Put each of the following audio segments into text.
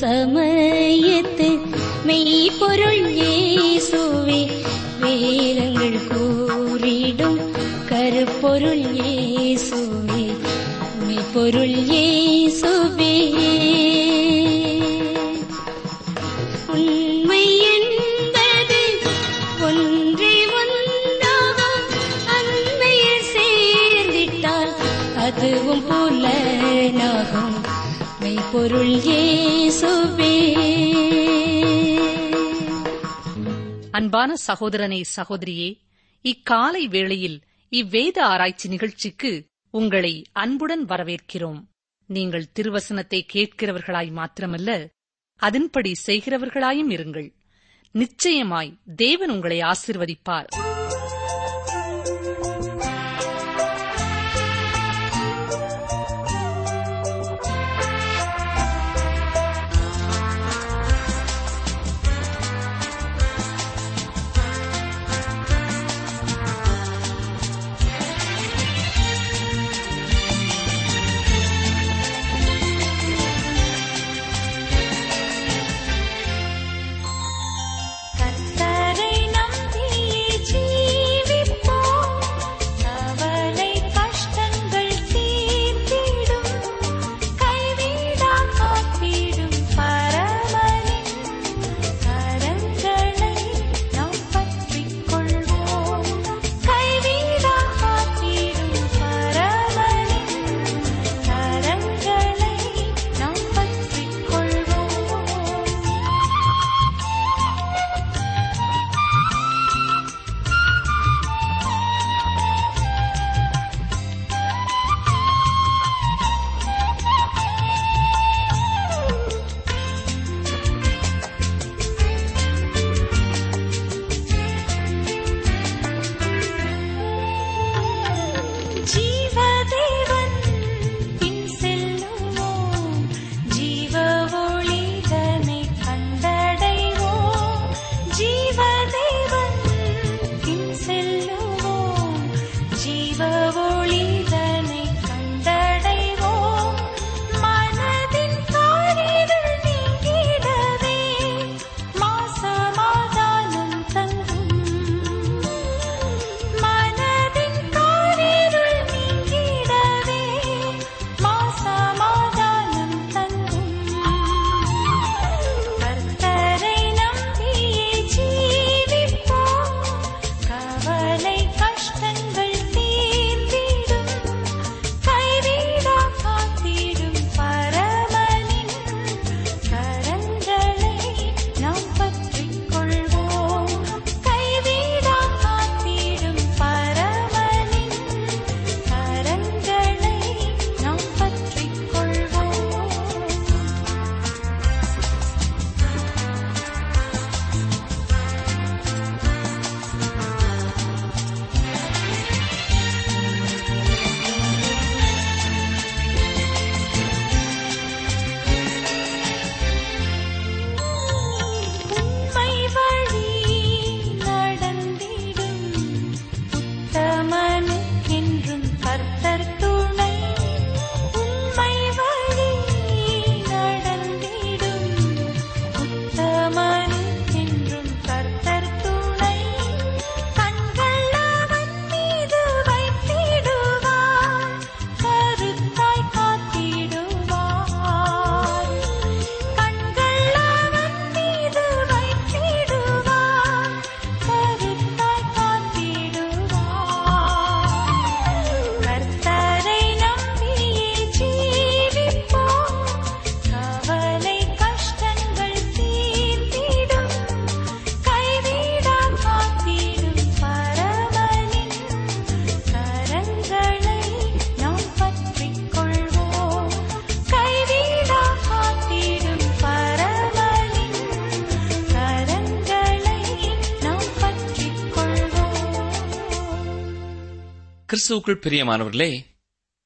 சமயத்து மெய் பொருள் அன்பான சகோதரனே சகோதரியே இக்காலை வேளையில் இவ்வேத ஆராய்ச்சி நிகழ்ச்சிக்கு உங்களை அன்புடன் வரவேற்கிறோம். நீங்கள் திருவசனத்தை கேட்கிறவர்களாய் மாத்திரமல்ல அதன்படி செய்கிறவர்களாயும் இருங்கள். நிச்சயமாய் தேவன் உங்களை ஆசிர்வதிப்பார். கிறிஸ்துவுக்குள் பிரியமானவர்களே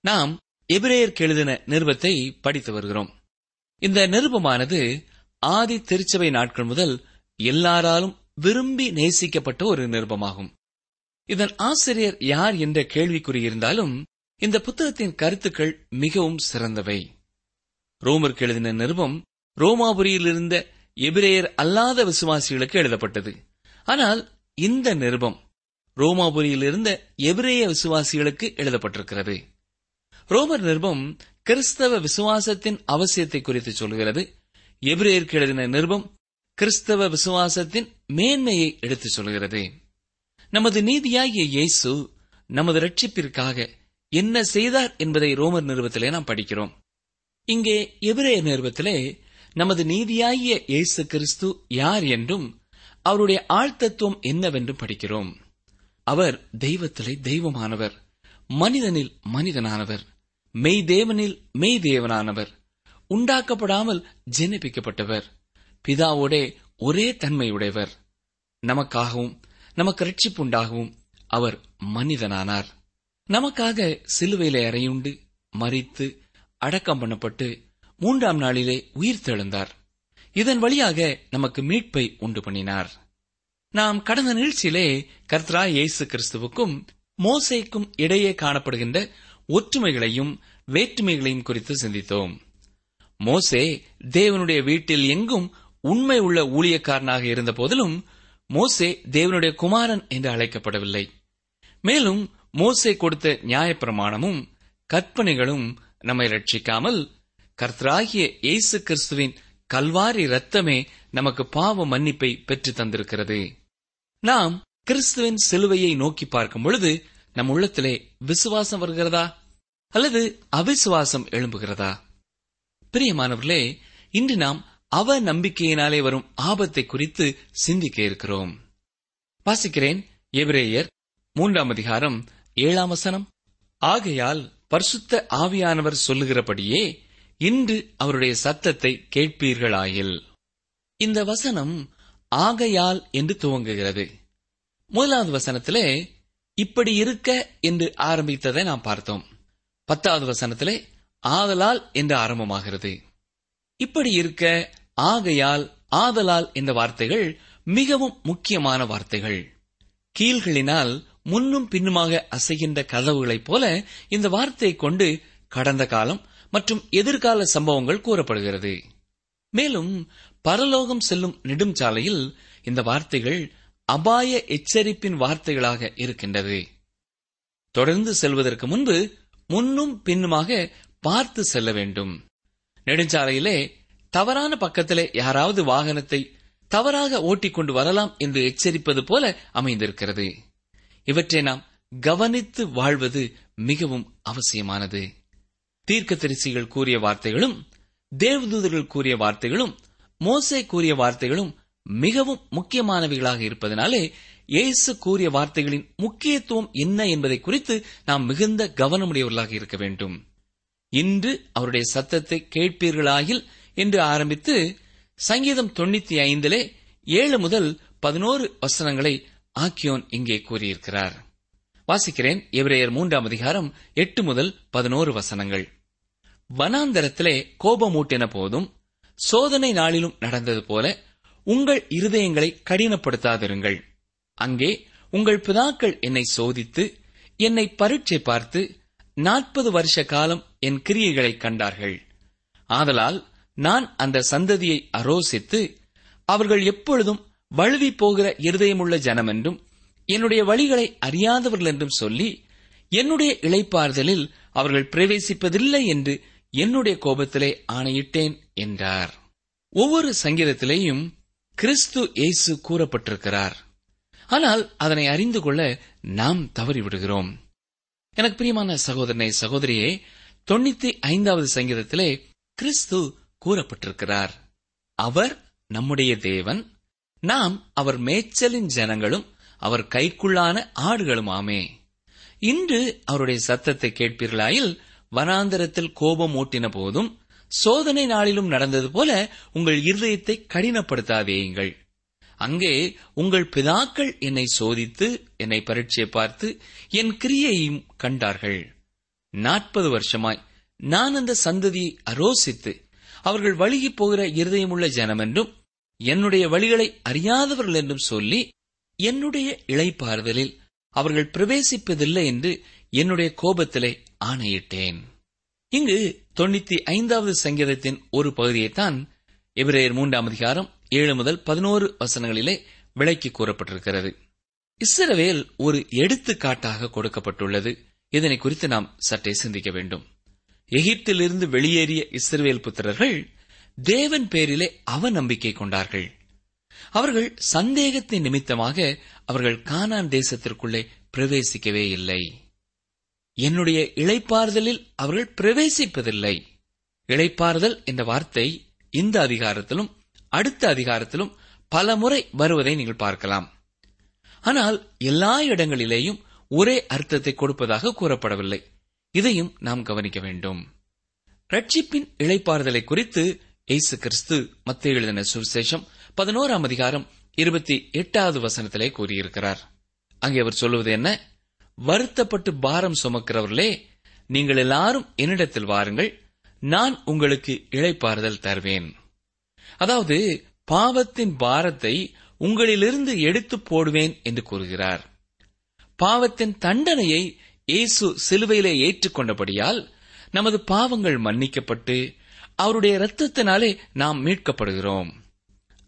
நாம் எபிரேயருக்கு எழுதின நிருபத்தை படித்து வருகிறோம். இந்த நிருபமானது ஆதி திருச்சபை நாட்கள் முதல் எல்லாராலும் விரும்பி நேசிக்கப்பட்ட ஒரு நிருபமாகும். இதன் ஆசிரியர் யார் என்ற கேள்விக்குறி இருந்தாலும் இந்த புத்தகத்தின் கருத்துக்கள் மிகவும் சிறந்தவை. ரோமருக்கு எழுதின நிருபம் ரோமாபுரியில் இருந்த எபிரேயர் அல்லாத விசுவாசிகளுக்கு எழுதப்பட்டது. ஆனால் இந்த நிருபம் ரோமாபுரியில் இருந்த எபிரேய விசுவாசிகளுக்கு எழுதப்பட்டிருக்கிறது. ரோமர் நிருபம் கிறிஸ்தவ விசுவாசத்தின் அவசியத்தை குறித்து சொல்கிறது. எபிரேயருக்கு எழுதின நிருபம் கிறிஸ்தவ விசுவாசத்தின் மேன்மையை எடுத்துச் சொல்கிறது. நமது நீதியாகிய இயேசு நமது ரட்சிப்பிற்காக என்ன செய்தார் என்பதை ரோமர் நிருபத்திலே நாம் படிக்கிறோம். இங்கே எபிரேய நிருபத்திலே நமது நீதியாகிய இயேசு கிறிஸ்து யார் என்றும் அவருடைய ஆழ்த்தத்துவம் என்னவென்றும் படிக்கிறோம். அவர் தெய்வத்திலே தெய்வமானவர். மனிதனில் மனிதனானவர். மெய் தேவனில் மெய் தேவனானவர். உண்டாக்கப்படாமல் ஜெனிப்பிக்கப்பட்டவர். பிதாவோடே ஒரே தன்மையுடையவர். நமக்காகவும் நமக்கு ரட்சிப்புண்டாகவும் அவர் மனிதனானார். நமக்காக சிலுவையிலே அறையுண்டு மறித்து அடக்கம் பண்ணப்பட்டு மூன்றாம் நாளிலே உயிர் தெழுந்தார் இதன் வழியாக நமக்கு மீட்பை உண்டு பண்ணினார். நாம் கடந்த நிகழ்ச்சியிலே கர்த்தரா இயேசு கிறிஸ்துவுக்கும் மோசேக்கும் இடையே காணப்படுகின்ற ஒற்றுமைகளையும் வேற்றுமைகளையும் குறித்து சிந்தித்தோம். மோசே தேவனுடைய வீட்டில் எங்கும் உண்மை உள்ள ஊழியக்காரனாக இருந்த போதிலும் மோசே தேவனுடைய குமாரன் என்று அழைக்கப்படவில்லை. மேலும் மோசே கொடுத்த நியாயப்பிரமாணமும் கற்பனைகளும் நம்மை ரட்சிக்காமல் கர்த்தராகிய இயேசு கிறிஸ்துவின் கல்வாரி ரத்தமே நமக்கு பாவ மன்னிப்பை பெற்று தந்திருக்கிறது. நாம் கிறிஸ்துவின் சிலுவையை நோக்கி பார்க்கும் பொழுது நம் உள்ளத்திலே விசுவாசம் வருகிறதா? அல்லது அவிசுவாசம் எழும்புகிறதா? பிரியமானவர்களே இன்று நாம் அவ நம்பிக்கையினாலே வரும் ஆபத்தை குறித்து சிந்திக்க இருக்கிறோம். வாசிக்கிறேன் எபிரேயர் மூன்றாம் அதிகாரம் ஏழாம் வசனம். ஆகையால் பரிசுத்த ஆவியானவர் சொல்லுகிறபடியே இன்று அவருடைய சத்தத்தை கேட்பீர்களாயில். இந்த வசனம் ஆகையால் என்று துவங்குகிறது. முதலாவது வசனத்திலே இப்படி இருக்க என்று ஆரம்பித்ததை நாம் பார்த்தோம். பத்தாவது வசனத்திலே ஆதலால் என்று ஆரம்பமாகிறது. இப்படி இருக்க ஆகையால் ஆதலால் என்ற வார்த்தைகள் மிகவும் முக்கியமான வார்த்தைகள். கீழ்களினால் முன்னும் பின்னுமாக அசைகின்ற கதவுகளைப் போல இந்த வார்த்தையை கொண்டு கடந்த காலம் மற்றும் எதிர்கால சம்பவங்கள் கூறப்படுகிறது. மேலும் பரலோகம் செல்லும் நெடுஞ்சாலையில் இந்த வார்த்தைகள் அபாய எச்சரிப்பின் வார்த்தைகளாக இருக்கின்றது. தொடர்ந்து செல்வதற்கு முன்பு முன்னும் பின்னுமாக பார்த்து செல்ல வேண்டும். நெடுஞ்சாலையிலே தவறான பக்கத்திலே யாராவது வாகனத்தை தவறாக ஓட்டிக்கொண்டு வரலாம் என்று எச்சரிப்பது போல அமைந்திருக்கிறது. இவற்றை நாம் கவனித்து வாழ்வது மிகவும் அவசியமானது. தீர்க்க தரிசிகள் கூறிய வார்த்தைகளும் தேவதூதர்கள் கூறிய வார்த்தைகளும் மோசே கூறிய வார்த்தைகளும் மிகவும் முக்கியமானவைகளாக இருப்பதனாலே இயேசு கூறிய வார்த்தைகளின் முக்கியத்துவம் என்ன என்பதை குறித்து நாம் மிகுந்த கவனமுடையவர்களாக இருக்க வேண்டும். இன்று அவருடைய சத்தத்தை கேட்பீர்களாகில் என்று ஆரம்பித்து சங்கீதம் தொண்ணூத்தி ஐந்திலே ஏழு முதல் பதினோரு வசனங்களை ஆக்கியோன் இங்கே கூறியிருக்கிறார். வாசிக்கிறேன் எவரையர் மூன்றாம் அதிகாரம் எட்டு முதல் பதினோரு வசனங்கள். வனாந்தரத்திலே கோபமூட்டின போதும் சோதனை நாளிலும் நடந்தது போல உங்கள் இருதயங்களை கடினப்படுத்தாதிருங்கள். அங்கே உங்கள் பிதாக்கள் என்னை சோதித்து என்னை பரீட்சை பார்த்து நாற்பது வருஷ காலம் என் கிரியைகளை கண்டார்கள். ஆதலால் நான் அந்த சந்ததியை அரோசித்து அவர்கள் எப்பொழுதும் வழுவி போகிற இருதயமுள்ள ஜனம் என்றும் என்னுடைய வழிகளை அறியாதவர்கள் என்றும் சொல்லி என்னுடைய இளைப்பாறுதலில் அவர்கள் பிரவேசிப்பதில்லை என்று என்னுடைய கோபத்திலே ஆணையிட்டேன் என்றார். ஒவ்வொரு சங்கீதத்திலேயும் கிறிஸ்து இயேசு கூறப்பட்டிருக்கிறார். ஆனால் அதனை அறிந்து கொள்ள நாம் தவறிவிடுகிறோம். எனக்கு பிரியமான சகோதரனை சகோதரியே தொண்ணூத்தி ஐந்தாவது சங்கீதத்திலே கிறிஸ்து கூறப்பட்டிருக்கிறார். அவர் நம்முடைய தேவன் நாம் அவர் மேய்ச்சலின் ஜனங்களும் அவர் கைக்குள்ளான ஆடுகளுமாமே. இன்று அவருடைய சத்தத்தை கேட்பீர்களாயில் வனாந்தரத்தில் கோபம் ஊட்டின போதும் சோதனை நாளிலும் நடந்தது போல உங்கள் இருதயத்தை கடினப்படுத்தாதேயுங்கள். அங்கே உங்கள் பிதாக்கள் என்னை சோதித்து என்னை பரீட்சை பார்த்து என் கிரியையும் கண்டார்கள். நாற்பது வருஷமாய் நான் அந்த சந்ததியை அரோசித்து அவர்கள் வழுகி போகிற இருதயமுள்ள ஜனம் என்றும் என்னுடைய வழிகளை அறியாதவர்கள் என்றும் சொல்லி என்னுடைய இளைப்பாறுதலில் அவர்கள் பிரவேசிப்பதில்லை என்று என்னுடைய கோபத்திலே ஆணையிட்டேன். இங்கு தொண்ணூத்தி ஐந்தாவது சங்கீதத்தின் ஒரு பகுதியைத்தான் எபிரேயர் மூன்றாம் அதிகாரம் ஏழு முதல் பதினோரு வசனங்களிலே விளக்கி கூறப்பட்டிருக்கிறது. இஸ்ரவேல் ஒரு எடுத்துக்காட்டாக கொடுக்கப்பட்டுள்ளது. இதனை குறித்து நாம் சற்றே சிந்திக்க வேண்டும். எகிப்திலிருந்து வெளியேறிய இஸ்ரவேல் புத்திரர்கள் தேவன் பேரிலே அவநம்பிக்கை கொண்டார்கள். அவர்கள் சந்தேகத்தின் நிமித்தமாக அவர்கள் கானான் தேசத்திற்குள்ளே பிரவேசிக்கவே இல்லை. என்னுடைய இளைப்பாறுதலில் அவர்கள் பிரவேசிப்பதில்லை. இளைப்பாறுதல் என்ற வார்த்தை இந்த அதிகாரத்திலும் அடுத்த அதிகாரத்திலும் பல முறை வருவதை நீங்கள் பார்க்கலாம். ஆனால் எல்லா இடங்களிலேயும் ஒரே அர்த்தத்தை கொடுப்பதாக கூறப்படவில்லை. இதையும் நாம் கவனிக்க வேண்டும். ரட்சிப்பின் இழைப்பாறுதலை குறித்து இயேசு கிறிஸ்து மத்திய எழுதின சுவிசேஷம் பதினோராம் அதிகாரம் இருபத்தி எட்டாவது வசனத்திலே கூறியிருக்கிறார். அங்கே அவர் சொல்லுவது என்ன? வருத்தப்பட்டு பாரம் சுமக்கிறவர்களே நீங்கள் எல்லாரும் என்னிடத்தில் வாருங்கள் நான் உங்களுக்கு இழைப்பாறுதல் தருவேன். அதாவது பாவத்தின் பாரத்தை உங்களிலிருந்து எடுத்து போடுவேன் என்று கூறுகிறார். பாவத்தின் தண்டனையை இயேசு சிலுவையிலே ஏற்றுக்கொண்டபடியால் நமது பாவங்கள் மன்னிக்கப்பட்டு அவருடைய இரத்தத்தினாலே நாம் மீட்கப்படுகிறோம்.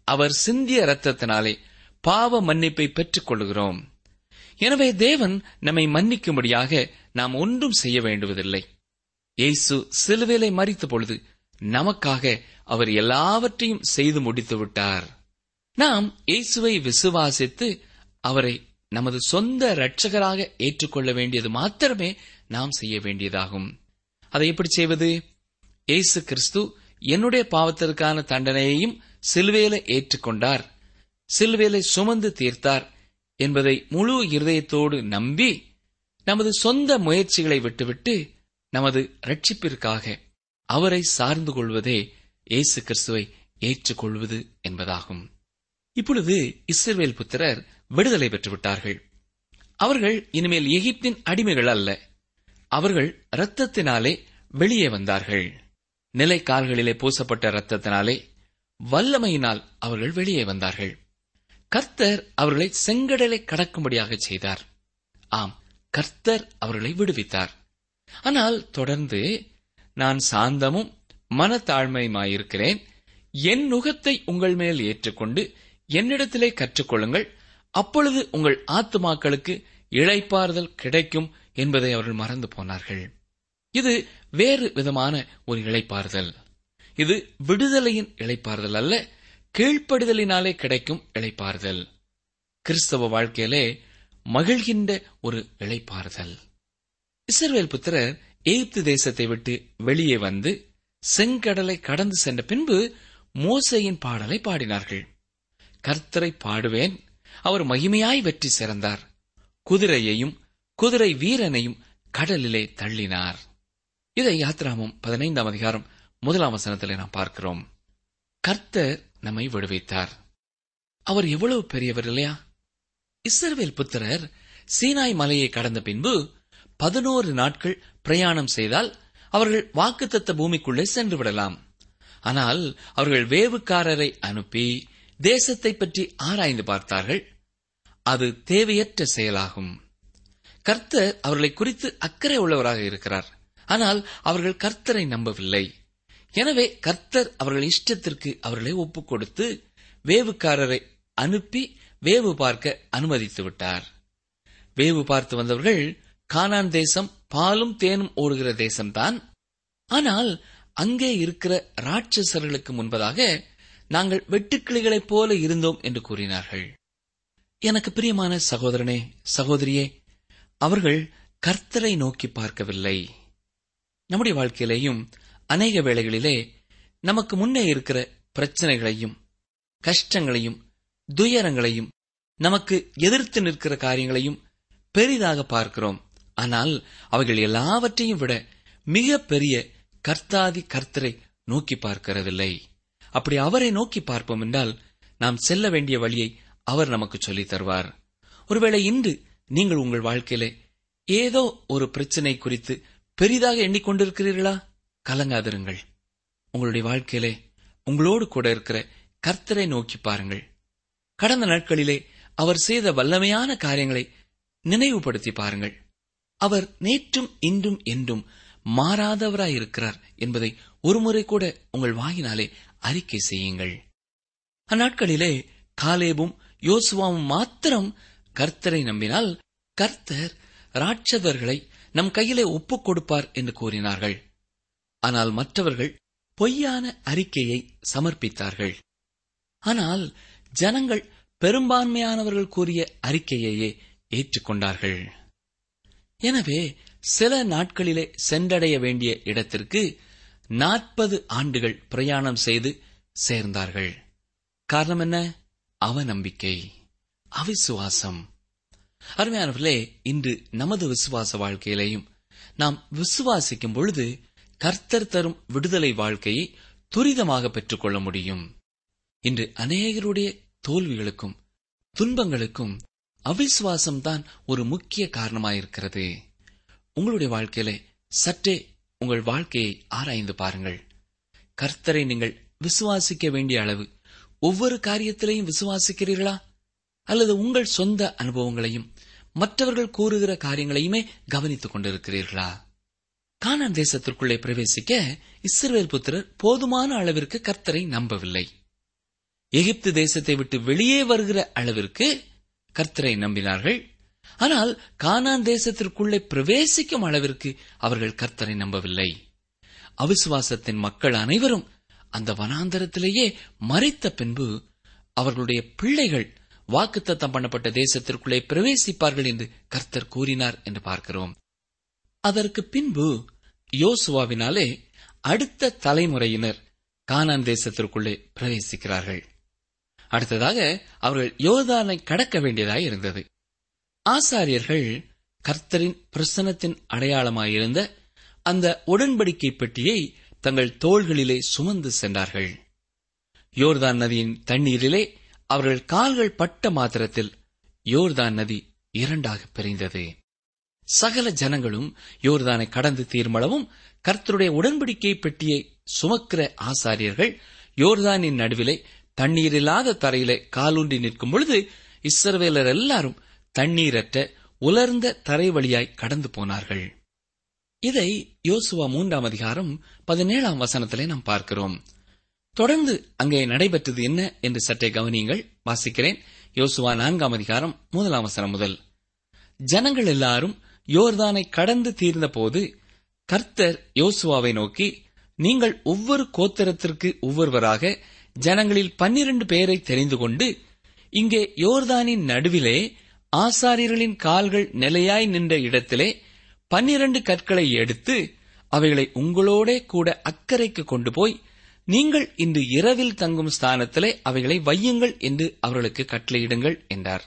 அவர் சிந்திய இரத்தத்தினாலே பாவ மன்னிப்பை பெற்றுக் கொள்கிறோம் எனவே தேவன் நம்மை மன்னிக்கும்படியாக நாம் ஒன்றும் செய்ய வேண்டுவதில்லை. இயேசு சிலுவேலை மறித்த பொழுது நமக்காக அவர் எல்லாவற்றையும் செய்து முடித்து விட்டார். நாம் இயேசுவை விசுவாசித்து அவரை நமது சொந்த இரட்சகராக ஏற்றுக்கொள்ள வேண்டியது மாத்திரமே நாம் செய்ய வேண்டியதாகும். அதை எப்படி செய்வது? இயேசு கிறிஸ்து என்னுடைய பாவத்திற்கான தண்டனையையும் சிலுவேலை ஏற்றுக்கொண்டார். சிலுவேலை சுமந்து தீர்த்தார். என்பதை முழு இருதயத்தோடு நம்பி நமது சொந்த முயற்சிகளை விட்டுவிட்டு நமது ரட்சிப்பிற்காக அவரை சார்ந்து கொள்வதே இயேசு கிறிஸ்துவை ஏற்றுக்கொள்வது என்பதாகும். இப்பொழுது இஸ்ரவேல் புத்திரர் விடுதலை பெற்றுவிட்டார்கள். அவர்கள் இனிமேல் எகிப்தின் அடிமைகள் அல்ல. அவர்கள் இரத்தத்தினாலே வெளியே வந்தார்கள். நிலை கால்களிலே பூசப்பட்ட இரத்தத்தினாலே வல்லமையினால் அவர்கள் வெளியே வந்தார்கள். கர்த்தர் அவர்களை செங்கடலை கடக்கும்படியாக செய்தார். ஆம் கர்த்தர் அவர்களை விடுவித்தார். ஆனால் தொடர்ந்து நான் சாந்தமும் மனத்தாழ்மையுமாயிருக்கிறேன். என் நுகத்தை உங்கள் மேல் ஏற்றுக்கொண்டு என்னிடத்திலே கற்றுக்கொள்ளுங்கள். அப்பொழுது உங்கள் ஆத்துமாக்களுக்கு இழைப்பாறுதல் கிடைக்கும் என்பதை அவர்கள் மறந்து போனார்கள். இது வேறு விதமான ஒரு இழைப்பாறுதல். இது விடுதலையின் இழைப்பாறுதல் அல்ல கீழ்ப்படுதலினாலே கிடைக்கும் இழைப்பாறுதல் கிறிஸ்தவ வாழ்க்கையிலே மகிழ்கின்ற ஒரு இழைப்பாறுதல் இஸ்ரேல் புத்திரர் எகிப்து தேசத்தை விட்டு வெளியே வந்து செங்கடலை கடந்து சென்ற பின்பு மோசையின் பாடலை பாடினார்கள். கர்த்தரை பாடுவேன் அவர் மகிமையாய் வெற்றி சிறந்தார். குதிரையையும் குதிரை வீரனையும் கடலிலே தள்ளினார். இதை யாத்ராமம் பதினைந்தாம் அதிகாரம் முதலாம் வசனத்திலே நாம் பார்க்கிறோம். கர்த்தர் நம்மை விடுவித்தார். அவர் எவ்வளவு பெரியவர் இல்லையா? இஸ்ரவேல் புத்திரர் சீனாய் மலையை கடந்த பின்பு பதினோரு நாட்கள் பிரயாணம் செய்தால் அவர்கள் வாக்குத்தத்த பூமிக்குள்ளே சென்று விடலாம். ஆனால் அவர்கள் வேவுக்காரரை அனுப்பி தேசத்தை பற்றி ஆராய்ந்து பார்த்தார்கள். அது தேவையற்ற செயலாகும். கர்த்தர் அவர்களை குறித்து அக்கறை உள்ளவராக இருக்கிறார். ஆனால் அவர்கள் கர்த்தரை நம்பவில்லை. எனவே கர்த்தர் அவர்கள் இஷ்டத்திற்கு அவர்களை ஒப்புக் கொடுத்து வேவுக்காரரை அனுப்பி வேவு பார்க்க அனுமதித்து விட்டார். வேவு பார்த்து வந்தவர்கள் கானான் தேசம் பாலும் தேனும் ஓடுகிற தேசம்தான். ஆனால் அங்கே இருக்கிற ராட்சசர்களுக்கு முன்பதாக நாங்கள் வெட்டுக்கிளிகளைப் போல இருந்தோம் என்று கூறினார்கள். எனக்கு பிரியமான சகோதரனே சகோதரியே அவர்கள் கர்த்தரை நோக்கி பார்க்கவில்லை. நம்முடைய வாழ்க்கையிலேயும் அநேக வேளைகளிலே நமக்கு முன்னே இருக்கிற பிரச்சனைகளையும் கஷ்டங்களையும் துயரங்களையும் நமக்கு எதிர்த்து நிற்கிற காரியங்களையும் பெரிதாக பார்க்கிறோம். ஆனால் அவைகள் எல்லாவற்றையும் விட மிக பெரிய கர்த்தாதி கர்த்தரை நோக்கி பார்க்கிறதில்லை. அப்படி அவரை நோக்கி பார்ப்போம் என்றால் நாம் செல்ல வேண்டிய வழியை அவர் நமக்கு சொல்லித் தருவார். ஒருவேளை இன்று நீங்கள் உங்கள் வாழ்க்கையிலே ஏதோ ஒரு பிரச்சனை குறித்து பெரிதாக எண்ணிக்கொண்டிருக்கிறீர்களா? கலங்காதிருங்கள். உங்களுடைய வாழ்க்கையிலே உங்களோடு கூட இருக்கிற கர்த்தரை நோக்கி பாருங்கள். கடந்த நாட்களிலே அவர் செய்த வல்லமையான காரியங்களை நினைவுபடுத்தி பாருங்கள். அவர் நேற்றும் இன்றும் என்றும் மாறாதவராயிருக்கிறார் என்பதை ஒருமுறை கூட உங்கள் வாயினாலே அறிக்கை செய்யுங்கள். அந்நாட்களிலே காலேபும் யோசுவாவும் மாத்திரம் கர்த்தரை நம்பினால் கர்த்தர் ராட்சதர்களை நம் கையிலே ஒப்புக் கொடுப்பார் என்று கூறினார்கள். ஆனால் மற்றவர்கள் பொய்யான அறிக்கையை சமர்ப்பித்தார்கள். ஆனால் ஜனங்கள் பெரும்பான்மையானவர்கள் கூறிய அறிக்கையையே ஏற்றுக்கொண்டார்கள். எனவே சில நாட்களிலே சென்றடைய வேண்டிய இடத்திற்கு நாற்பது ஆண்டுகள் பிரயாணம் செய்து சேர்ந்தார்கள். காரணம் என்ன? அவநம்பிக்கை அவிசுவாசம். அருமையானவர்களே இன்று நமது விசுவாச வாழ்க்கையிலையும் நாம் விசுவாசிக்கும் பொழுது கர்த்தர் தரும் விடுதலை வாழ்க்கையை துரிதமாக பெற்றுக்கொள்ள முடியும். இன்று அநேகருடைய தோல்விகளுக்கும் துன்பங்களுக்கும் அவிசுவாசம்தான் ஒரு முக்கிய காரணமாயிருக்கிறது. உங்களுடைய வாழ்க்கையில சற்றே உங்கள் வாழ்க்கையை ஆராய்ந்து பாருங்கள். கர்த்தரை நீங்கள் விசுவாசிக்க வேண்டிய அளவு ஒவ்வொரு காரியத்திலையும் விசுவாசிக்கிறீர்களா? அல்லது உங்கள் சொந்த அனுபவங்களையும் மற்றவர்கள் கூறுகிற காரியங்களையுமே கவனித்துக் கொண்டிருக்கிறீர்களா? கானான் தேசத்திற்குள்ளே பிரவேசிக்க இஸ்ரவேல் புத்திரர் போதுமான அளவிற்கு கர்த்தரை நம்பவில்லை. எகிப்து தேசத்தை விட்டு வெளியே வருகிற அளவிற்கு கர்த்தரை நம்பினார்கள். ஆனால் கானான் தேசத்திற்குள்ளே பிரவேசிக்கும் அளவிற்கு அவர்கள் கர்த்தரை நம்பவில்லை. அவிசுவாசத்தின் மக்கள் அனைவரும் அந்த வனாந்தரத்திலேயே மறைத்த பின்பு அவர்களுடைய பிள்ளைகள் வாக்குத்தத்தம் பண்ணப்பட்ட தேசத்திற்குள்ளே பிரவேசிப்பார்கள் என்று கர்த்தர் கூறினார் என்று பார்க்கிறோம். அதற்கு பின்பு யோசுவாவினாலே அடுத்த தலைமுறையினர் கானான் தேசத்திற்குள்ளே பிரவேசிக்கிறார்கள். அடுத்ததாக அவர்கள் யோர்தானை கடக்க வேண்டியதாக இருந்தது. ஆசாரியர்கள் கர்த்தரின் பிரசனத்தின் அடையாளமாயிருந்த அந்த உடன்படிக்கை பெட்டியை தங்கள் தோள்களிலே சுமந்து சென்றார்கள். யோர்தான் நதியின் தண்ணீரிலே அவர்கள் கால்கள் பட்ட மாத்திரத்தில் யோர்தான் நதி இரண்டாக பிரிந்தது. சகல ஜனங்களும் யோர்தானை கடந்து தீர்மளவும் கர்த்தருடைய உடன்படிக்கை பெட்டியை சுமக்கிற ஆசாரியர்கள் யோர்தானின் நடுவிலே தண்ணீர் இல்லாத தரையிலே காலூன்றி நிற்கும் பொழுது இஸ்ரவேலர் எல்லாரும் தண்ணீரற்ற உலர்ந்த தரை வழியாய் கடந்து போனார்கள். இதை யோசுவா மூன்றாம் அதிகாரம் பதினேழாம் வசனத்திலே நாம் பார்க்கிறோம். தொடர்ந்து அங்கே நடைபெற்றது என்ன என்று சற்றே கவனியுங்கள். வாசிக்கிறேன். யோசுவா நான்காம் அதிகாரம் முதலாம் வசனம் முதல். ஜனங்கள் எல்லாரும் யோர்தானை கடந்து தீர்ந்தபோது கர்த்தர் யோசுவாவை நோக்கி நீங்கள் ஒவ்வொரு கோத்திரத்திற்கு ஒவ்வொருவராக ஜனங்களில் பன்னிரண்டு பேரை தெரிந்து கொண்டு இங்கே யோர்தானின் நடுவிலே ஆசாரியர்களின் கால்கள் நிலையாய் நின்ற இடத்திலே பன்னிரண்டு கற்களை எடுத்து அவைகளை உங்களோடே கூட அக்கறைக்கு கொண்டு போய் நீங்கள் இன்று இரவில் தங்கும் ஸ்தானத்திலே அவைகளை வையுங்கள் என்று அவர்களுக்கு கட்டளையிடுங்கள் என்றார்.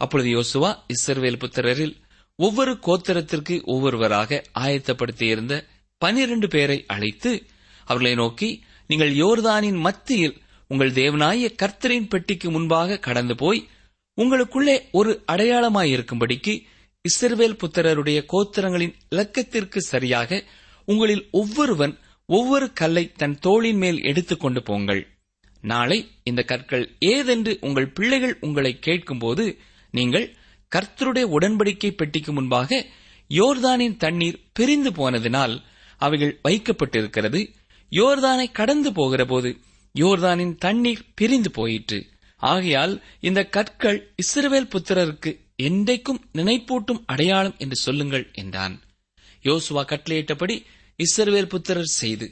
அப்பொழுது யோசுவா இஸ்ரவேல் புத்திரரில் ஒவ்வொரு கோத்திரத்திற்கு ஒவ்வொருவராக ஆயத்தப்படுத்தியிருந்த பனிரண்டு பேரை அழைத்து அவர்களை நோக்கி நீங்கள் யோர்தானின் மத்தியில் உங்கள் தேவனாய கர்த்தரின் பெட்டிக்கு முன்பாக கடந்து போய் உங்களுக்குள்ளே ஒரு அடையாளமாயிருக்கும்படிக்கு இஸ்ரவேல் புத்திரருடைய கோத்திரங்களின் இலக்கத்திற்கு சரியாக உங்களில் ஒவ்வொருவன் ஒவ்வொரு கல்லை தன் தோளின் மேல் எடுத்துக்கொண்டு போங்கள். நாளை இந்த கற்கள் ஏதென்று உங்கள் பிள்ளைகள் உங்களை கேட்கும்போது நீங்கள் கர்த்தருடைய உடன்படிக்கை பெட்டிக்கு முன்பாக யோர்தானின் தண்ணீர் பிரிந்து போனதினால் அவைகள் வைக்கப்பட்டிருக்கிறது. யோர்தானை கடந்து போகிற போது யோர்தானின் தண்ணீர் பிரிந்து போயிற்று. ஆகையால் இந்த கற்கள் இஸ்ரவேல் புத்திரருக்கு என்றைக்கும் நினைப்பூட்டும் அடையாளம் என்று சொல்லுங்கள் என்றான். யோசுவா கட்டளையிட்டபடி இஸ்ரவேல் புத்திரர் செய்து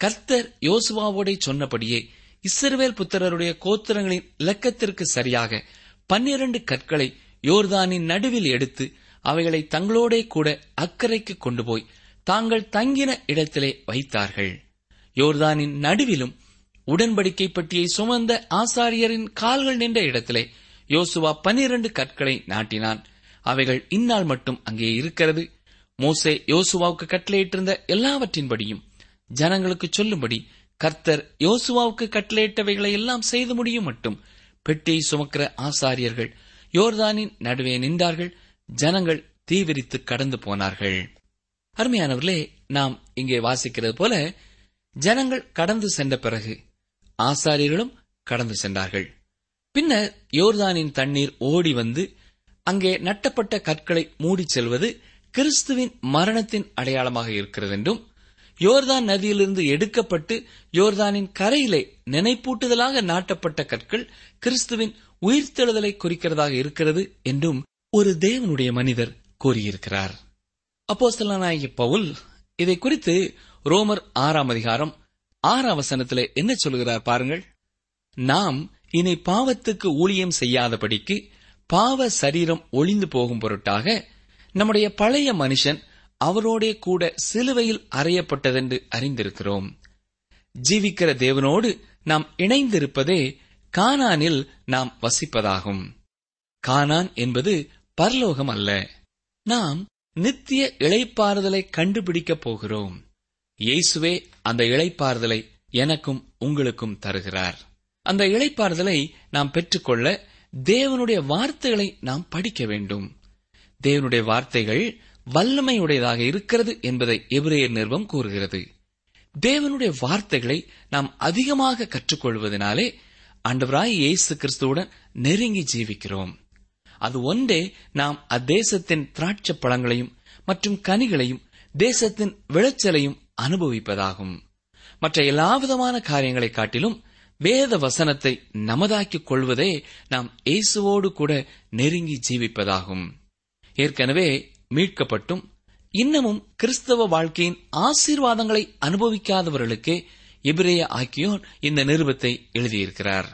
கர்த்தர் யோசுவாவோடே சொன்னபடியே இஸ்ரவேல் புத்திரருடைய கோத்திரங்களின் இலக்கத்திற்கு சரியாக பன்னிரண்டு கற்களை யோர்தானின் நடுவில் எடுத்து அவைகளை தங்களோடே கூட அக்கறைக்கு கொண்டு போய் தாங்கள் தங்கின இடத்திலே வைத்தார்கள். யோர்தானின் நடுவிலும் உடன்படிக்கை பட்டியை சுமந்த ஆசாரியரின் கால்கள் நின்ற இடத்திலே யோசுவா பனிரண்டு கற்களை நாட்டினான். அவைகள் இந்நாள் மட்டும் அங்கே இருக்கிறது. மோசே யோசுவாவுக்கு கட்டளையிட்டிருந்த எல்லாவற்றின்படியும் ஜனங்களுக்கு சொல்லும்படி கர்த்தர் யோசுவாவுக்கு கட்டளையிட்டவைகளை எல்லாம் செய்து முடியும் மட்டும் பெட்டியை சுமக்கிற ஆசாரியர்கள் யோர்தானின் நடுவே நின்றார்கள். ஜனங்கள் தீவிரித்து கடந்து போனார்கள். அருமையானவர்களே நாம் இங்கே வாசிக்கிறது போல ஜனங்கள் கடந்து சென்ற பிறகு ஆசாரியர்களும் கடந்து சென்றார்கள். பின்னர் யோர்தானின் தண்ணீர் ஓடி வந்து அங்கே நட்டப்பட்ட கற்களை மூடிச் செல்வது கிறிஸ்துவின் மரணத்தின் அடையாளமாக இருக்கிறது என்றும் யோர்தான் நதியிலிருந்து எடுக்கப்பட்டு யோர்தானின் கரையிலே நினைப்பூட்டுதலாக நாட்டப்பட்ட கற்கள் கிறிஸ்துவின் உயிர்த்தெழுதலை குறிக்கிறதாக இருக்கிறது என்றும் ஒரு தேவனுடைய மனிதர் கூறியிருக்கிறார். அப்போஸ்தலனாகிய பவுல் இதை குறித்து ரோமர் ஆறாம் அதிகாரம் ஆறாம் வசனத்தில் என்ன சொல்கிறார் பாருங்கள். நாம் இனி பாவத்துக்கு ஊழியம் செய்யாதபடிக்கு பாவ சரீரம் ஒளிந்து போகும் பொருட்டாக நம்முடைய பழைய மனுஷன் அவரோடே கூட சிலுவையில் அறையப்பட்டதென்று அறிந்திருக்கிறோம். ஜீவிக்கிற தேவனோடு நாம் இணைந்திருப்பதே கானானில் நாம் வசிப்பதாகும். கானான் என்பது பரலோகம் அல்ல. நாம் நித்திய இழைப்பாறுதலை கண்டுபிடிக்கப் போகிறோம். இயேசுவே அந்த இழைப்பாறுதலை எனக்கும் உங்களுக்கும் தருகிறார். அந்த இழைப்பாறுதலை நாம் பெற்றுக்கொள்ள தேவனுடைய வார்த்தைகளை நாம் படிக்க வேண்டும். தேவனுடைய வார்த்தைகள் வல்லமையுடையதாக இருக்கிறது என்பதை எபிரேயர் நிறுவம் கூறுகிறது. தேவனுடைய வார்த்தைகளை நாம் அதிகமாக கற்றுக்கொள்வதனாலே ஆண்டவராய் இயேசு கிறிஸ்துவுடன் நெருங்கி ஜீவிக்கிறோம். அது ஒன்றே நாம் அத்தேசத்தின் திராட்சை பழங்களையும் மற்றும் கனிகளையும் தேசத்தின் விளைச்சலையும் அனுபவிப்பதாகும். மற்ற எல்லாவிதமான காரியங்களை காட்டிலும் வேத வசனத்தை நமதாக்கிக் கொள்வதே நாம் இயேசுவோடு கூட நெருங்கி ஜீவிப்பதாகும். ஏற்கனவே மீட்கப்பட்டும் இன்னமும் கிறிஸ்தவ வாழ்க்கையின் ஆசீர்வாதங்களை அனுபவிக்காதவர்களுக்கே எபிரேய ஆக்கியோர் இந்த நிருபத்தை எழுதியிருக்கிறார்.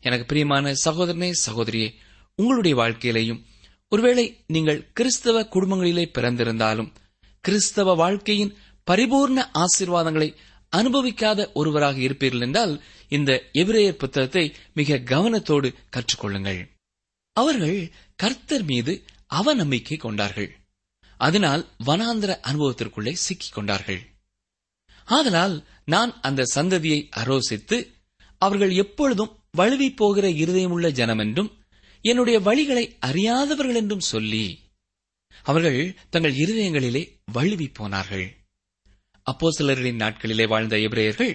எனக்கு பிரியமான சகோதரனே சகோதரியே உங்களுடைய வாழ்க்கையிலையும் ஒருவேளை நீங்கள் கிறிஸ்தவ குடும்பங்களிலே பிறந்திருந்தாலும் கிறிஸ்தவ வாழ்க்கையின் பரிபூர்ண ஆசீர்வாதங்களை அனுபவிக்காத ஒருவராக இருப்பீர்கள் என்றால் இந்த எபிரேயர் புத்தகத்தை மிக கவனத்தோடு கற்றுக்கொள்ளுங்கள். அவர்கள் கர்த்தர் மீது அவநம்பிக்கை கொண்டார்கள். அதனால் வனாந்திர அனுபவத்திற்குள்ளே சிக்கிக் கொண்டார்கள். ஆதலால் நான் அந்த சந்ததியை அரோசித்து அவர்கள் எப்பொழுதும் வழுவி போகிற இருதயமுள்ள ஜனம் என்றும் என்னுடைய வழிகளை அறியாதவர்கள் என்றும் சொல்லி அவர்கள் தங்கள் இருதயங்களிலே வழுவி போனார்கள். அப்போ சிலர்களின் நாட்களிலே வாழ்ந்த எபிரேயர்கள்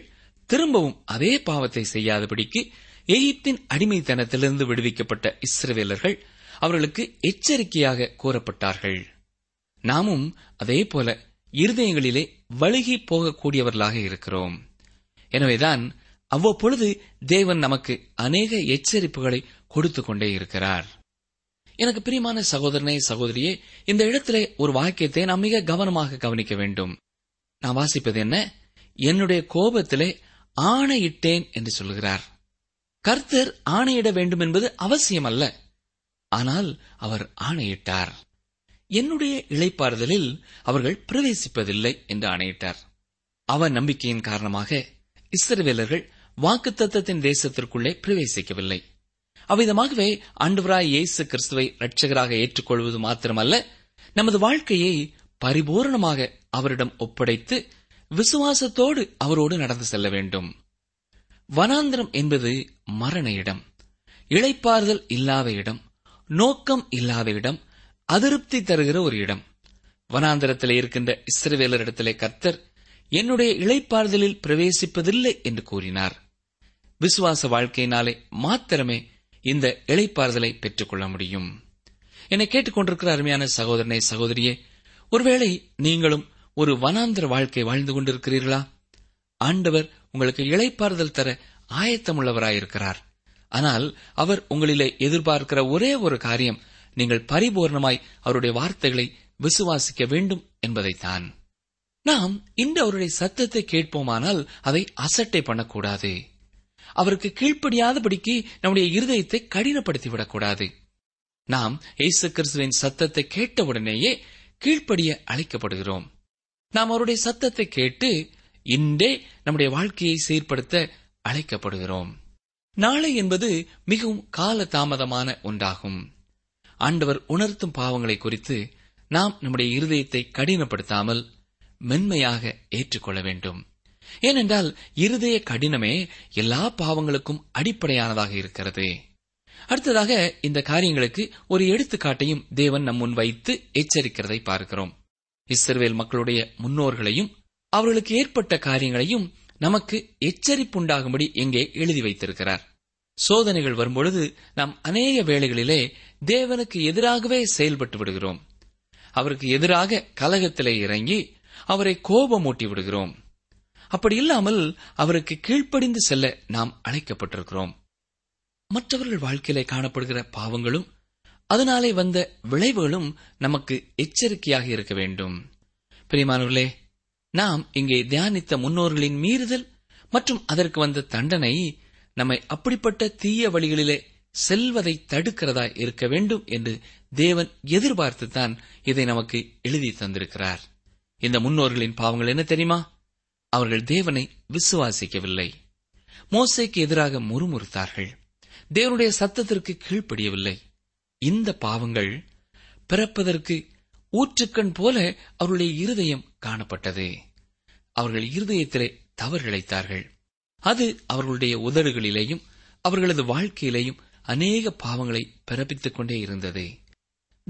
திரும்பவும் அதே பாவத்தை செய்யாதபடிக்கு எகிப்தின் அடிமைத்தனத்திலிருந்து விடுவிக்கப்பட்ட இஸ்ரவேலர்கள் அவர்களுக்கு எச்சரிக்கையாக கூறப்பட்டார்கள். நாமும் அதே போல இருதயங்களிலே வழுகி போகக்கூடியவர்களாக இருக்கிறோம். எனவேதான் அவ்வப்பொழுது தேவன் நமக்கு அநேக எச்சரிப்புகளை கொடுத்து கொண்டே இருக்கிறார். எனக்கு பிரியமான சகோதரனே சகோதரியே இந்த இடத்திலே ஒரு வாக்கியத்தை நாம் மிக கவனமாக கவனிக்க வேண்டும். நான் வாசிப்பது என்ன? என்னுடைய கோபத்திலே ஆணையிட்டேன் என்று சொல்கிறார். கர்த்தர் ஆணையிட வேண்டும் என்பது அவசியம் அல்ல ஆனால் அவர் ஆணையிட்டார். என்னுடைய இழைப்பாறுதலில் அவர்கள் பிரவேசிப்பதில்லை என்று ஆணையிட்டார். அவ நம்பிக்கையின் காரணமாக இஸ்ரவேலர்கள் வாக்குத்தத்தத்தின் தேசத்திற்குள்ளே பிரவேசிக்கவில்லை. அவ்விதமாகவே ஆண்டவராய் இயேசு கிறிஸ்துவை ரட்சகராக ஏற்றுக்கொள்வது மாத்திரமல்ல நமது வாழ்க்கையை பரிபூரணமாக அவரிடம் ஒப்படைத்து விசுவாசத்தோடு அவரோடு நடந்து செல்ல வேண்டும். வனாந்திரம் என்பது மரண இடம் இழைப்பாறுதல் இல்லாத இடம் நோக்கம் இல்லாத இடம் அதிருப்தி தருகிற ஒரு இடம். வனாந்திரத்தில் இருக்கின்ற இஸ்ரவேலரிடத்திலே கர்த்தர் என்னுடைய இழைப்பாறுதலில் பிரவேசிப்பதில்லை என்று கூறினார். விசுவாச வாழ்க்கையினாலே மாத்திரமே இந்த இழைப்பாறுதலை பெற்றுக்கொள்ள முடியும். என்னை கேட்டுக்கொண்டிருக்கிற அருமையான சகோதரனை சகோதரியே ஒருவேளை நீங்களும் ஒரு வனாந்திர வாழ்க்கை வாழ்ந்து கொண்டிருக்கிறீர்களா? ஆண்டவர் உங்களுக்கு இழைப்பாறுதல் தர ஆயத்தமுள்ளவராயிருக்கிறார். ஆனால் அவர் உங்களிலே எதிர்பார்க்கிற ஒரே ஒரு காரியம் நீங்கள் பரிபூர்ணமாய் அவருடைய வார்த்தைகளை விசுவாசிக்க வேண்டும் என்பதைத்தான். நாம் இன்று அவருடைய சத்தத்தை கேட்போமானால் அதை அசட்டை பண்ணக்கூடாது. அவருக்கு கீழ்ப்படியாதபடிக்கு நம்முடைய இருதயத்தை கடினப்படுத்திவிடக்கூடாது. நாம் இயேசு கிறிஸ்துவின் சத்தத்தை கேட்டவுடனேயே கீழ்ப்படிய அழைக்கப்படுகிறோம். நாம் அவருடைய சத்தத்தை கேட்டு இன்றே நம்முடைய வாழ்க்கையை சீர்படுத்த அழைக்கப்படுகிறோம். நாளை என்பது மிகவும் கால தாமதமான ஒன்றாகும். ஆண்டவர் உணர்த்தும் பாவங்களை குறித்து நாம் நம்முடைய இருதயத்தை கடினப்படுத்தாமல் மென்மையாக ஏற்றுக்கொள்ள வேண்டும். ஏனென்றால் இருதய கடினமே எல்லா பாவங்களுக்கும் அடிப்படையானதாக இருக்கிறது. அடுத்ததாக இந்த காரியங்களுக்கு ஒரு எடுத்துக்காட்டையும் தேவன் நம் முன் வைத்து எச்சரிக்கிறதை பார்க்கிறோம். இஸ்ரவேல் மக்களுடைய முன்னோர்களையும் அவர்களுக்கு ஏற்பட்ட காரியங்களையும் நமக்கு எச்சரிப்புண்டாகும்படி இங்கே எழுதி வைத்திருக்கிறார். சோதனைகள் வரும்பொழுது நாம் அநேக வேளைகளிலே தேவனுக்கு எதிராகவே செயல்பட்டு விடுகிறோம். அவருக்கு எதிராக கலகத்திலே இறங்கி அவரை கோபமூட்டி விடுகிறோம். அப்படி இல்லாமல் அவருக்கு கீழ்ப்படிந்து செல்ல நாம் அழைக்கப்பட்டிருக்கிறோம். மற்றவர்கள் வாழ்க்கையிலே காணப்படுகிற பாவங்களும் அதனாலே வந்த விளைவுகளும் நமக்கு எச்சரிக்கையாக இருக்க வேண்டும். பிரியமானவர்களே நாம் இங்கே தியானித்த முன்னோர்களின் மீறுதல் மற்றும் அதற்கு வந்த தண்டனை நம்மை அப்படிப்பட்ட தீய வழிகளிலே செல்வதை தடுக்கிறதா இருக்க வேண்டும் என்று தேவன் எதிர்பார்த்துத்தான் இதை நமக்கு எழுதி தந்திருக்கிறார். இந்த முன்னோர்களின் பாவங்கள் என்ன தெரியுமா? அவர்கள் தேவனை விசுவாசிக்கவில்லை. மோசைக்கு எதிராக முறுமுறுத்தார்கள். தேவனுடைய சத்தத்திற்கு கீழ்ப்படியவில்லை. இந்த பாவங்கள் பிறப்பதற்கு ஊற்றுக்கண் போல அவருடைய இருதயம் காணப்பட்டது. அவர்கள் இருதயத்திலே தவறிழைத்தார்கள் அது அவர்களுடைய உதடுகளிலேயும் அவர்களது வாழ்க்கையிலேயும் அநேக பாவங்களை பிறப்பித்துக் கொண்டே இருந்தது.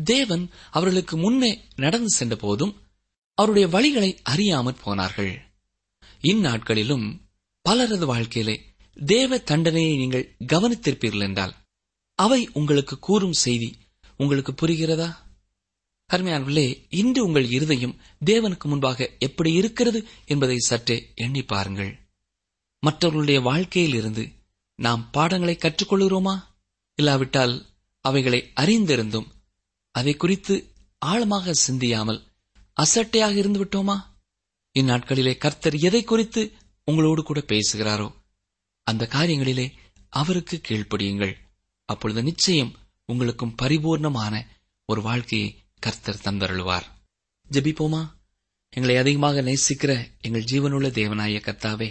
தேவன் அவர்களுக்கு முன்னே நடந்து சென்ற போதும் அவருடைய வழிகளை அறியாமற் போனார்கள். இந்நாட்களிலும் பலரது வாழ்க்கையிலே தேவ தண்டனையை நீங்கள் கவனித்திருப்பீர்கள் என்றால் அவை உங்களுக்கு கூறும் செய்தி உங்களுக்கு புரிகிறதா? அருமையானவர்களே இன்று உங்கள் இருதயம் தேவனுக்கு முன்பாக எப்படி இருக்கிறது என்பதை சற்றே எண்ணி பாருங்கள். மற்றவர்களுடைய வாழ்க்கையில் இருந்து நாம் பாடங்களை கற்றுக்கொள்கிறோமா? இல்லாவிட்டால் அவைகளை அறிந்திருந்தும் அதை குறித்து ஆழமாக சிந்தியாமல் அசட்டையாக இருந்து விட்டோமா இந்நாட்களிலே கர்த்தர் எதை குறித்து உங்களோடு கூட பேசுகிறாரோ அந்த காரியங்களிலே அவருக்கு கீழ்ப்படியுங்கள். அப்பொழுது நிச்சயம் உங்களுக்கும் பரிபூர்ணமான ஒரு வாழ்க்கையை கர்த்தர் தந்தருளுவார். ஜெபிப்போமா? எங்களை அதிகமாக நேசிக்கிற எங்கள் ஜீவனுள்ள தேவனாய கர்த்தாவே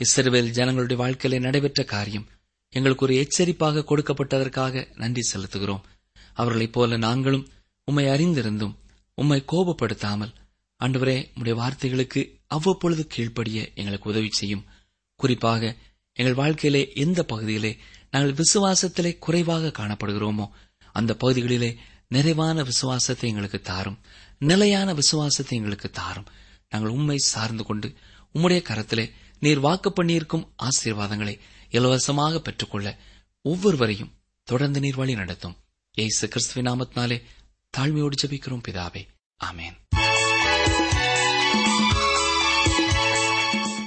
இஸ்ரவேல் ஜனங்களுடைய வாழ்க்கையிலே நடைபெற்ற காரியம் எங்களுக்கு ஒரு எச்சரிப்பாக கொடுக்கப்பட்டதற்காக நன்றி செலுத்துகிறோம். அவர்களைப் போல நாங்களும் உம்மை அறிந்திருந்தும் உம்மை கோபப்படுத்தாமல் அன்றுவரே உடைய வார்த்தைகளுக்கு அவ்வப்பொழுது கீழ்ப்படிய எங்களுக்கு உதவி செய்யும். குறிப்பாக எங்கள் வாழ்க்கையிலே எந்த பகுதியிலே நாங்கள் விசுவாசத்திலே குறைவாக காணப்படுகிறோமோ அந்த பகுதிகளிலே நிறைவான விசுவாசத்தை எங்களுக்கு தாரும். நிலையான விசுவாசத்தை எங்களுக்கு தாரும். நாங்கள் உண்மை சார்ந்து கொண்டு உம்முடைய கரத்திலே நீர் வாக்கு பண்ணியிருக்கும் ஆசீர்வாதங்களை இலவசமாக பெற்றுக்கொள்ள ஒவ்வொருவரையும் தொடர்ந்து நீர் வழி நடத்தும். ஏசு கிறிஸ்துவ நாமத்தினாலே தாழ்மையோடு ஜபிக்கிறோம் பிதாவே. ஆமேன்.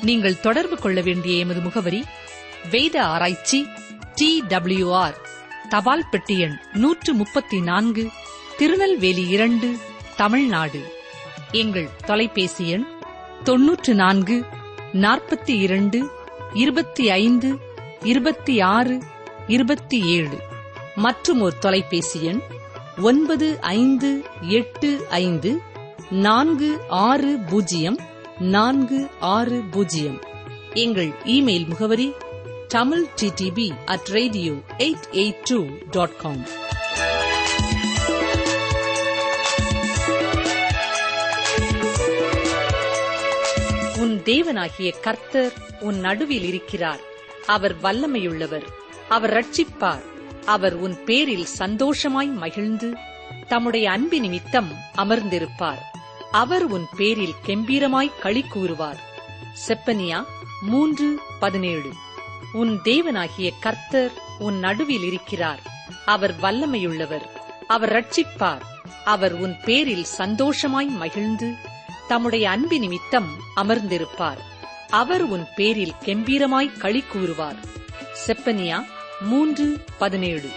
நீங்கள் தொடர்பு கொள்ள வேண்டிய எமது முகவரி வேத ஆராய்ச்சி டி டபிள்யூ ஆர் தபால் பெட்டி எண் நூற்று முப்பத்தி நான்கு திருநெல்வேலி இரண்டு தமிழ்நாடு. எங்கள் தொலைபேசி எண் தொன்னூற்று நான்கு நாற்பத்தி இரண்டு இருபத்தி ஐந்து இருபத்தி ஆறு இருபத்தி ஏழு மற்றும் ஒரு தொலைபேசி எண் ஒன்பது ஐந்து எட்டு ஐந்து நான்கு ஆறு பூஜ்ஜியம் நான்கு ஆறு பூஜ்ஜியம். எங்கள் இமெயில் முகவரி Tamil TDP at radio eight eight two dot com. உன் தேவனாகிய கர்த்தர் உன் நடுவில் இருக்கிறார். அவர் வல்லமையுள்ளவர். அவர் ரட்சிப்பார். அவர் உன் பேரில் சந்தோஷமாய் மகிழ்ந்து தம்முடைய அன்பு நிமித்தம் அமர்ந்திருப்பார். அவர் உன் பேரில் கெம்பீரமாய் களி கூறுவார். செப்பனியா மூன்று பதினேழு. உன் தேவனாகிய கர்த்தர் உன் நடுவில் இருக்கிறார். அவர் வல்லமையுள்ளவர். அவர் ரட்சிப்பார். அவர் உன் பேரில் சந்தோஷமாய் மகிழ்ந்து தம்முடைய அன்பு நிமித்தம் அமர்ந்திருப்பார். அவர் உன் பேரில் கெம்பீரமாய் களி கூறுவார். செப்பனியா மூன்று பதினேழு.